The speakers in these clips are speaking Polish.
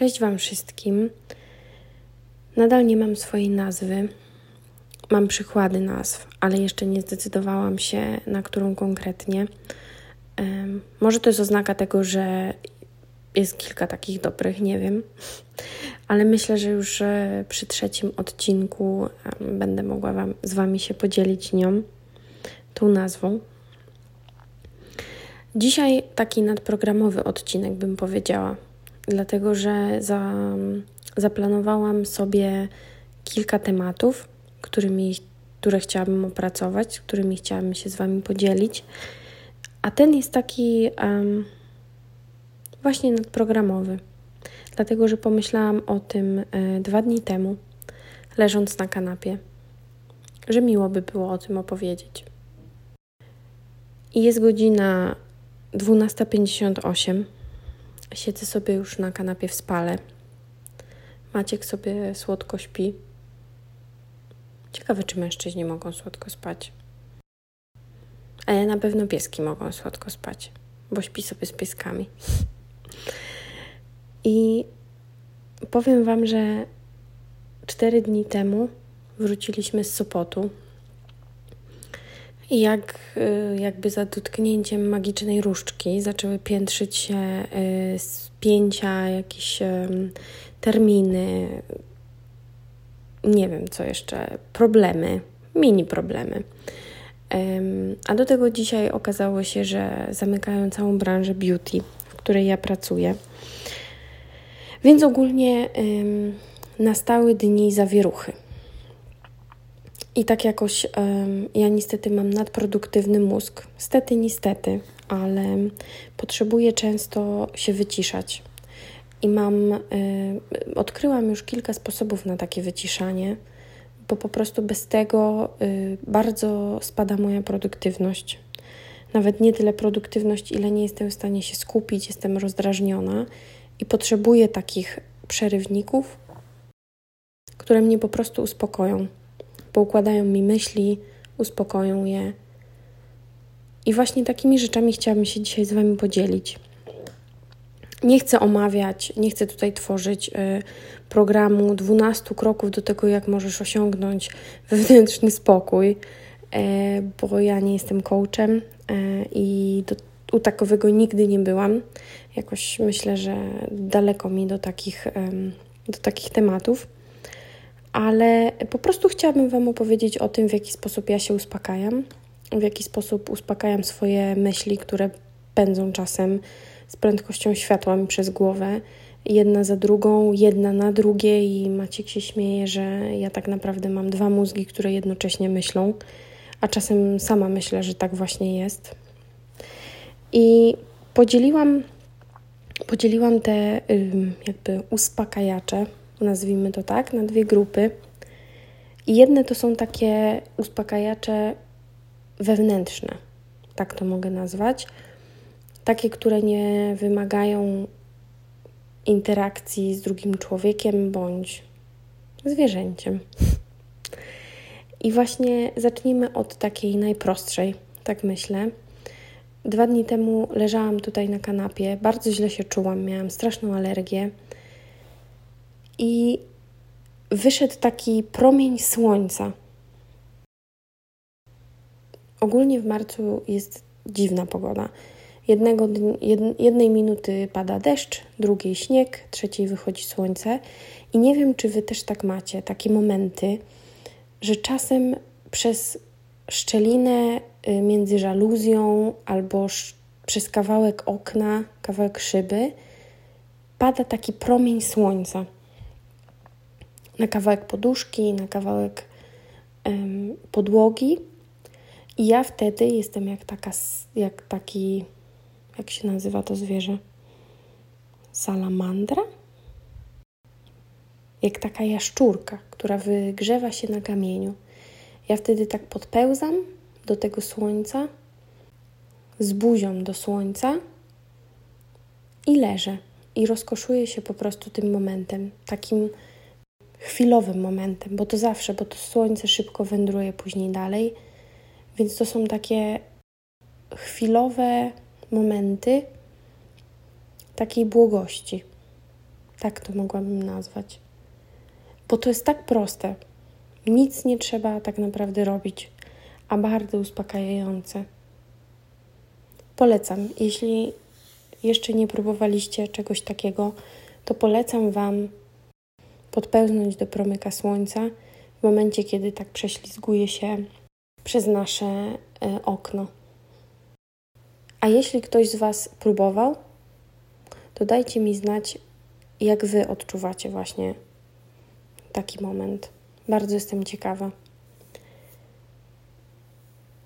Cześć Wam wszystkim. Nadal nie mam swojej nazwy. Mam przykłady nazw, ale jeszcze nie zdecydowałam się na którą konkretnie. Może to jest oznaka tego, że jest kilka takich dobrych, nie wiem. Ale myślę, że już przy trzecim odcinku będę mogła wam, z Wami się podzielić nią, tą nazwą. Dzisiaj taki nadprogramowy odcinek, bym powiedziała dlatego że za, zaplanowałam sobie kilka tematów, którymi, które chciałabym opracować, którymi chciałabym się z Wami podzielić. A ten jest taki um, właśnie nadprogramowy, dlatego że pomyślałam o tym y, dwa dni temu, leżąc na kanapie, że miło by było o tym opowiedzieć. I jest godzina 12.58 Siedzę sobie już na kanapie w spale. Maciek sobie słodko śpi. Ciekawe, czy mężczyźni mogą słodko spać. Ale na pewno pieski mogą słodko spać, bo śpi sobie z pieskami. I powiem Wam, że cztery dni temu wróciliśmy z Sopotu i jak y, jakby za dotknięciem magicznej różdżki zaczęły piętrzyć się y, spięcia, jakieś terminy, nie wiem co jeszcze, problemy, mini problemy. A do tego dzisiaj okazało się, że zamykają całą branżę beauty, w której ja pracuję. Więc ogólnie nastały dni zawieruchy. I tak jakoś ja niestety mam nadproduktywny mózg. Stety, niestety, ale potrzebuję często się wyciszać. I mam, odkryłam już kilka sposobów na takie wyciszanie, bo po prostu bez tego y, bardzo spada moja produktywność. Nawet nie tyle produktywność, ile nie jestem w stanie się skupić, jestem rozdrażniona i potrzebuję takich przerywników, które mnie po prostu uspokoją poukładają mi myśli, uspokoją je. I właśnie takimi rzeczami chciałabym się dzisiaj z Wami podzielić. Nie chcę omawiać, nie chcę tutaj tworzyć y, programu 12 kroków do tego, jak możesz osiągnąć wewnętrzny spokój, y, bo ja nie jestem coachem y, i do, u takowego nigdy nie byłam. Jakoś myślę, że daleko mi do takich, do takich tematów ale po prostu chciałabym Wam opowiedzieć o tym, w jaki sposób ja się uspokajam, w jaki sposób uspokajam swoje myśli, które pędzą czasem z prędkością światła mi przez głowę, jedna za drugą, jedna na drugie, i Maciek się śmieje, że ja tak naprawdę mam dwa mózgi, które jednocześnie myślą, a czasem sama myślę, że tak właśnie jest. I podzieliłam, podzieliłam te jakby uspokajacze nazwijmy to tak, na dwie grupy. I jedne to są takie uspokajacze wewnętrzne, tak to mogę nazwać. Takie, które nie wymagają interakcji z drugim człowiekiem bądź zwierzęciem. I właśnie zacznijmy od takiej najprostszej, tak myślę. Dwa dni temu leżałam tutaj na kanapie, bardzo źle się czułam, miałam straszną alergię i wyszedł taki promień słońca. Ogólnie w marcu jest dziwna pogoda. Jednego, jednej minuty pada deszcz, drugiej śnieg, trzeciej wychodzi słońce. I nie wiem, czy wy też tak macie, takie momenty, że czasem przez szczelinę y, między żaluzją albo przez kawałek okna, kawałek szyby pada taki promień słońca na kawałek poduszki, na kawałek podłogi. I ja wtedy jestem jak taka, jak taki, jak się nazywa to zwierzę? Salamandra? Jak taka jaszczurka, która wygrzewa się na kamieniu. Ja wtedy tak podpełzam do tego słońca, z buzią do słońca i leżę. I rozkoszuję się po prostu tym momentem, takim chwilowym momentem, bo to zawsze, bo to słońce szybko wędruje później dalej, więc to są takie chwilowe momenty takiej błogości. Tak to mogłabym nazwać. Bo to jest tak proste. Nic nie trzeba tak naprawdę robić, a bardzo uspokajające. Polecam. Jeśli jeszcze nie próbowaliście czegoś takiego, to polecam Wam podpełznąć do promyka słońca w momencie, kiedy tak prześlizguje się przez nasze e, okno. A jeśli ktoś z Was próbował, to dajcie mi znać, jak Wy odczuwacie właśnie taki moment. Bardzo jestem ciekawa.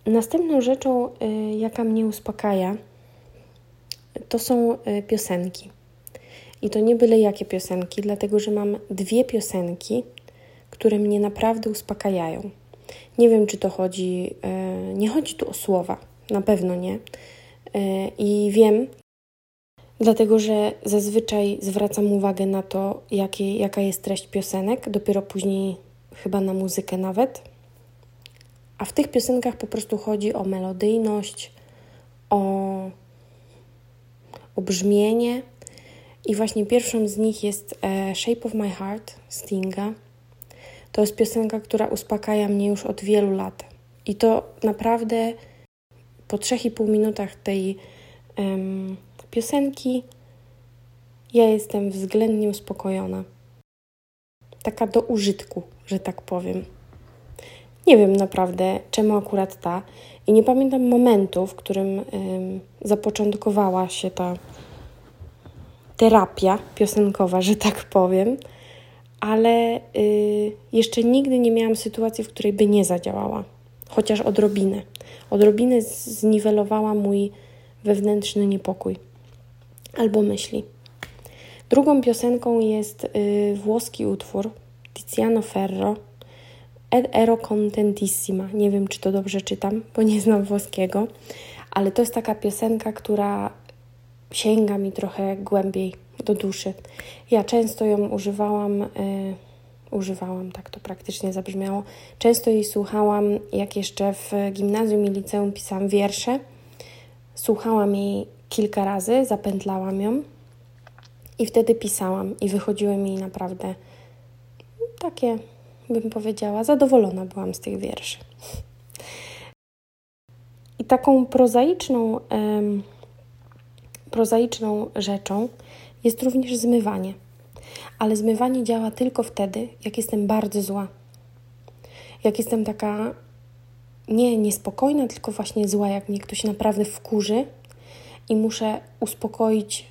Następną rzeczą, y, jaka mnie uspokaja, to są y, piosenki. I to nie byle jakie piosenki, dlatego że mam dwie piosenki, które mnie naprawdę uspokajają. Nie wiem, czy to chodzi, y, nie chodzi tu o słowa, na pewno nie. I wiem, dlatego że zazwyczaj zwracam uwagę na to, jakie, jaka jest treść piosenek, dopiero później chyba na muzykę nawet. A w tych piosenkach po prostu chodzi o melodyjność, o, o brzmienie. I właśnie pierwszą z nich jest e, Shape of My Heart Stinga. To jest piosenka, która uspokaja mnie już od wielu lat. I to naprawdę po 3,5 minutach tej piosenki ja jestem względnie uspokojona. Taka do użytku, że tak powiem. Nie wiem naprawdę, czemu akurat ta. I nie pamiętam momentu, w którym ym, zapoczątkowała się ta terapia piosenkowa, że tak powiem, ale y, jeszcze nigdy nie miałam sytuacji, w której by nie zadziałała, chociaż odrobinę. Odrobinę zniwelowała mój wewnętrzny niepokój albo myśli. Drugą piosenką jest y, włoski utwór Tiziano Ferro Ed ero contentissima. Nie wiem, czy to dobrze czytam, bo nie znam włoskiego, ale to jest taka piosenka, która sięga mi trochę głębiej do duszy. Ja często ją używałam, yy, używałam, tak to praktycznie zabrzmiało. Często jej słuchałam, jak jeszcze w gimnazjum i liceum pisałam wiersze. Słuchałam jej kilka razy, zapętlałam ją i wtedy pisałam i wychodziły mi naprawdę takie bym powiedziała, zadowolona byłam z tych wierszy. I taką prozaiczną, em, prozaiczną rzeczą jest również zmywanie. Ale zmywanie działa tylko wtedy, jak jestem bardzo zła. Jak jestem taka nie niespokojna, tylko właśnie zła, jak mnie ktoś naprawdę wkurzy i muszę uspokoić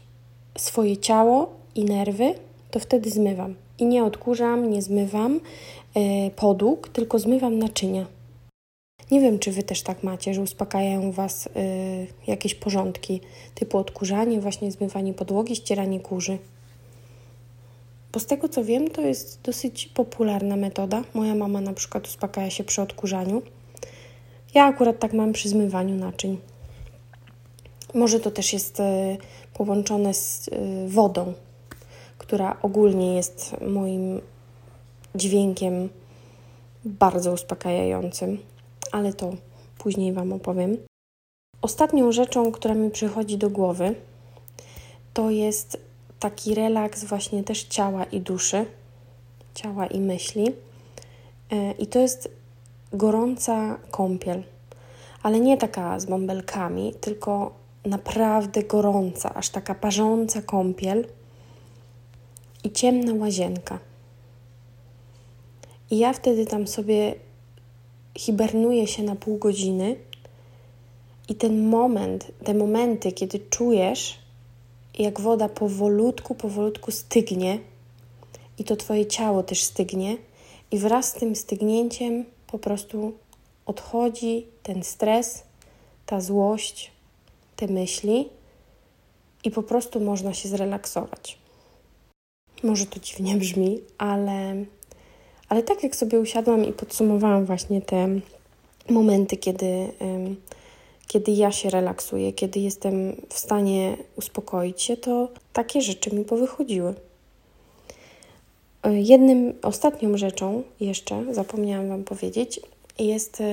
swoje ciało i nerwy, to wtedy zmywam. I nie odkurzam, nie zmywam, E, podłóg, tylko zmywam naczynia. Nie wiem, czy Wy też tak macie, że uspokajają Was y, jakieś porządki, typu odkurzanie, właśnie zmywanie podłogi, ścieranie kurzy. Bo z tego co wiem, to jest dosyć popularna metoda. Moja mama na przykład uspokaja się przy odkurzaniu. Ja akurat tak mam przy zmywaniu naczyń. Może to też jest y, połączone z y, wodą, która ogólnie jest moim dźwiękiem bardzo uspokajającym, ale to później Wam opowiem. Ostatnią rzeczą, która mi przychodzi do głowy, to jest taki relaks właśnie też ciała i duszy, ciała i myśli. E, I to jest gorąca kąpiel, ale nie taka z bąbelkami, tylko naprawdę gorąca, aż taka parząca kąpiel i ciemna łazienka. I ja wtedy tam sobie hibernuję się na pół godziny i ten moment, te momenty, kiedy czujesz, jak woda powolutku, powolutku stygnie i to Twoje ciało też stygnie i wraz z tym stygnięciem po prostu odchodzi ten stres, ta złość, te myśli i po prostu można się zrelaksować. Może to dziwnie brzmi, ale ale tak jak sobie usiadłam i podsumowałam właśnie te momenty, kiedy, kiedy ja się relaksuję, kiedy jestem w stanie uspokoić się, to takie rzeczy mi powychodziły. Jednym, ostatnią rzeczą jeszcze, zapomniałam Wam powiedzieć, jest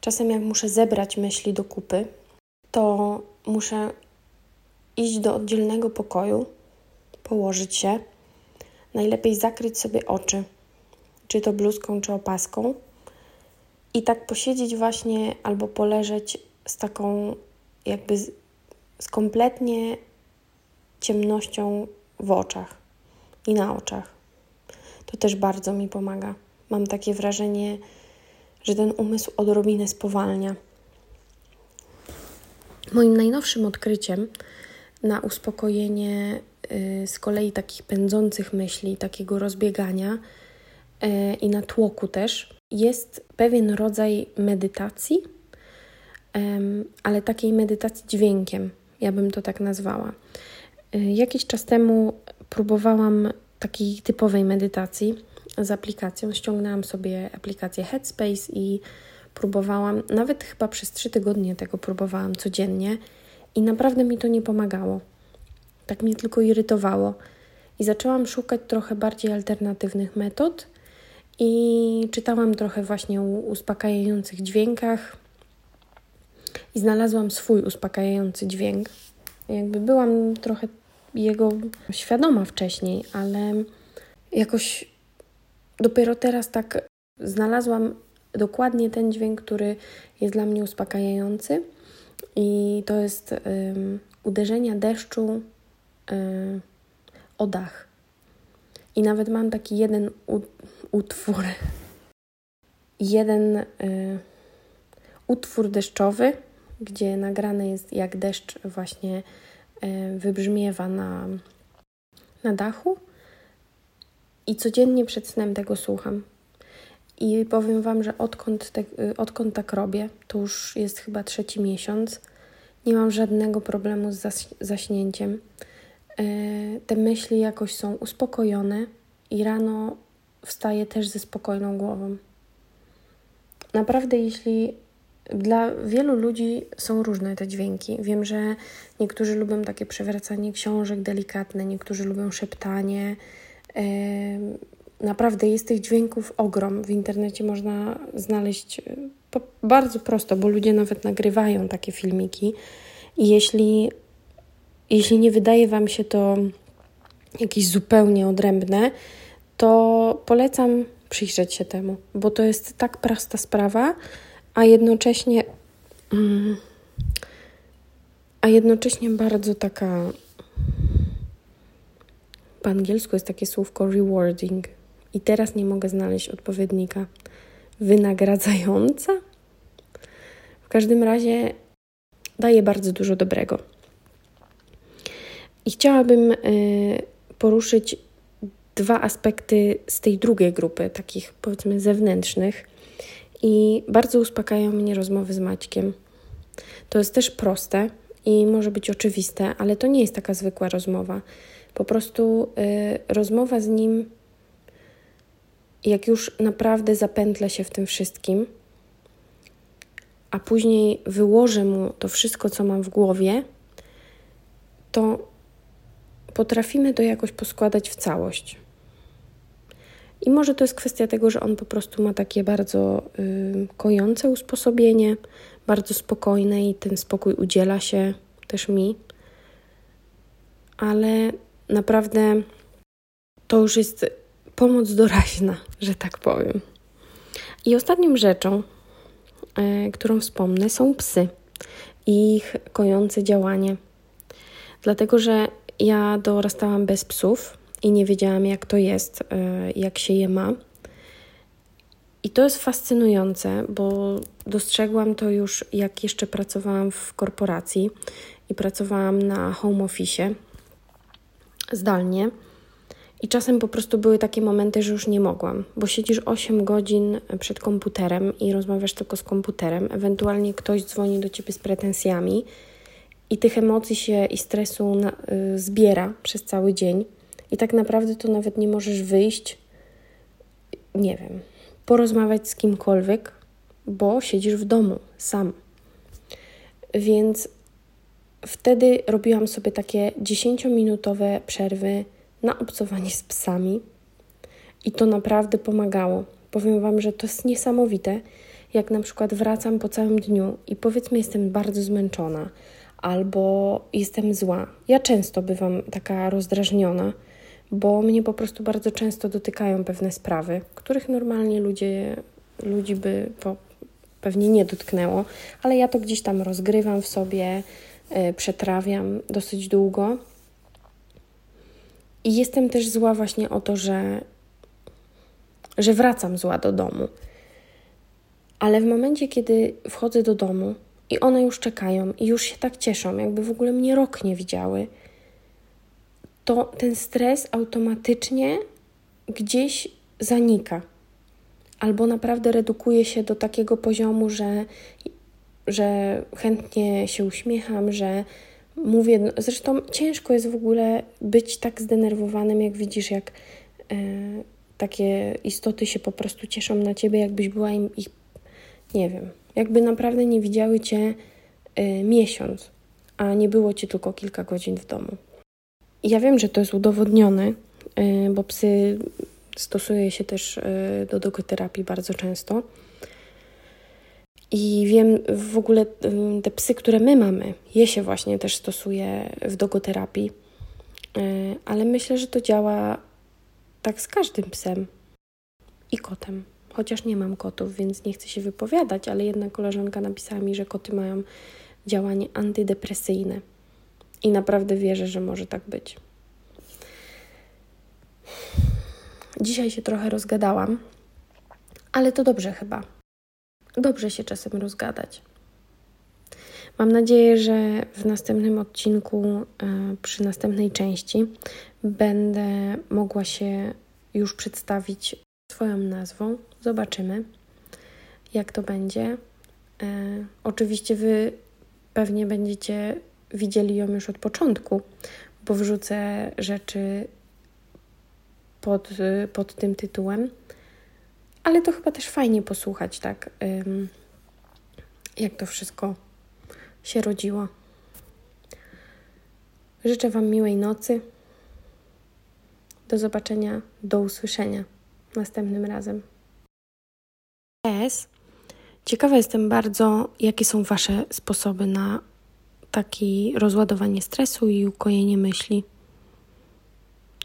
czasem jak muszę zebrać myśli do kupy, to muszę iść do oddzielnego pokoju, położyć się, najlepiej zakryć sobie oczy, czy to bluzką, czy opaską, i tak posiedzieć właśnie albo poleżeć z taką jakby z, z kompletnie ciemnością w oczach i na oczach. To też bardzo mi pomaga. Mam takie wrażenie, że ten umysł odrobinę spowalnia. Moim najnowszym odkryciem na uspokojenie z kolei takich pędzących myśli, takiego rozbiegania y, i na tłoku też jest pewien rodzaj medytacji, ale takiej medytacji dźwiękiem, ja bym to tak nazwała. Y, jakiś czas temu próbowałam takiej typowej medytacji z aplikacją. Ściągnęłam sobie aplikację Headspace i próbowałam, nawet chyba przez trzy tygodnie tego próbowałam codziennie i naprawdę mi to nie pomagało. Tak mnie tylko irytowało. I zaczęłam szukać trochę bardziej alternatywnych metod i czytałam trochę właśnie o uspokajających dźwiękach i znalazłam swój uspokajający dźwięk. Jakby byłam trochę jego świadoma wcześniej, ale jakoś dopiero teraz tak znalazłam dokładnie ten dźwięk, który jest dla mnie uspokajający. I to jest um, uderzenia deszczu o dach. I nawet mam taki jeden utwór, jeden y, utwór deszczowy, gdzie nagrane jest jak deszcz właśnie y, wybrzmiewa na, na dachu. I codziennie przed snem tego słucham. I powiem Wam, że odkąd, te, y, odkąd tak robię, to już jest chyba trzeci miesiąc, nie mam żadnego problemu z zaś, zaśnięciem. Te myśli jakoś są uspokojone i rano wstaję też ze spokojną głową. Naprawdę, jeśli dla wielu ludzi są różne te dźwięki. Wiem, że niektórzy lubią takie przewracanie książek delikatne, niektórzy lubią szeptanie. Naprawdę jest tych dźwięków ogrom. W internecie można znaleźć e, bardzo prosto, bo ludzie nawet nagrywają takie filmiki. I jeśli, jeśli nie wydaje Wam się to jakieś zupełnie odrębne, to polecam przyjrzeć się temu, bo to jest tak prosta sprawa, a jednocześnie mm, a jednocześnie bardzo taka po angielsku jest takie słówko rewarding i teraz nie mogę znaleźć odpowiednika wynagradzająca. W każdym razie daje bardzo dużo dobrego. I chciałabym y, poruszyć dwa aspekty z tej drugiej grupy, takich powiedzmy zewnętrznych. I bardzo uspokajają mnie rozmowy z Maćkiem. To jest też proste i może być oczywiste, ale to nie jest taka zwykła rozmowa. Po prostu y, rozmowa z nim, jak już naprawdę zapętlę się w tym wszystkim, a później wyłożę mu to wszystko, co mam w głowie, to potrafimy to jakoś poskładać w całość. I może to jest kwestia tego, że on po prostu ma takie bardzo y, kojące usposobienie, bardzo spokojne i ten spokój udziela się też mi. Ale naprawdę to już jest pomoc doraźna, że tak powiem. I ostatnią rzeczą, y, którą wspomnę, są psy i ich kojące działanie. Dlatego, że ja dorastałam bez psów i nie wiedziałam, jak to jest, e, jak się je ma. I to jest fascynujące, bo dostrzegłam to już, jak jeszcze pracowałam w korporacji i pracowałam na home office zdalnie. I czasem po prostu były takie momenty, że już nie mogłam, bo siedzisz 8 godzin przed komputerem i rozmawiasz tylko z komputerem. Ewentualnie ktoś dzwoni do ciebie z pretensjami i tych emocji się i stresu na, y, zbiera przez cały dzień. I tak naprawdę to nawet nie możesz wyjść, nie wiem, porozmawiać z kimkolwiek, bo siedzisz w domu sam. Więc wtedy robiłam sobie takie 10-minutowe przerwy na obcowanie z psami i to naprawdę pomagało. Powiem Wam, że to jest niesamowite, jak na przykład wracam po całym dniu i powiedzmy jestem bardzo zmęczona, albo jestem zła. Ja często bywam taka rozdrażniona, bo mnie po prostu bardzo często dotykają pewne sprawy, których normalnie ludzie, ludzi by pewnie nie dotknęło, ale ja to gdzieś tam rozgrywam w sobie, yy, przetrawiam dosyć długo. I jestem też zła właśnie o to, że, że wracam zła do domu. Ale w momencie, kiedy wchodzę do domu i one już czekają i już się tak cieszą, jakby w ogóle mnie rok nie widziały, to ten stres automatycznie gdzieś zanika. Albo naprawdę redukuje się do takiego poziomu, że, że chętnie się uśmiecham, że mówię. No, zresztą ciężko jest w ogóle być tak zdenerwowanym, jak widzisz, jak e, takie istoty się po prostu cieszą na ciebie, jakbyś była im ich nie wiem, jakby naprawdę nie widziały cię y, miesiąc, a nie było cię tylko kilka godzin w domu. Ja wiem, że to jest udowodnione, y, bo psy stosuje się też y, do dogoterapii bardzo często. I wiem w ogóle te psy, które my mamy, je się właśnie też stosuje w dogoterapii, ale myślę, że to działa tak z każdym psem i kotem. Chociaż nie mam kotów, więc nie chcę się wypowiadać, ale jedna koleżanka napisała mi, że koty mają działanie antydepresyjne. I naprawdę wierzę, że może tak być. Dzisiaj się trochę rozgadałam, ale to dobrze chyba. Dobrze się czasem rozgadać. Mam nadzieję, że w następnym odcinku, e, przy następnej części, będę mogła się już przedstawić swoją nazwą. Zobaczymy, jak to będzie. E, oczywiście Wy pewnie będziecie widzieli ją już od początku, bo wrzucę rzeczy pod, pod tym tytułem. Ale to chyba też fajnie posłuchać, tak, jak to wszystko się rodziło. Życzę Wam miłej nocy. Do zobaczenia, do usłyszenia następnym razem. S. Ciekawa jestem bardzo, jakie są Wasze sposoby na takie rozładowanie stresu i ukojenie myśli.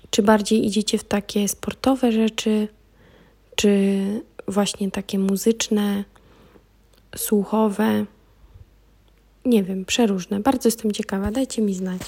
Czy bardziej idziecie w takie sportowe rzeczy, czy właśnie takie muzyczne, słuchowe? Nie wiem, przeróżne. Bardzo jestem ciekawa. Dajcie mi znać.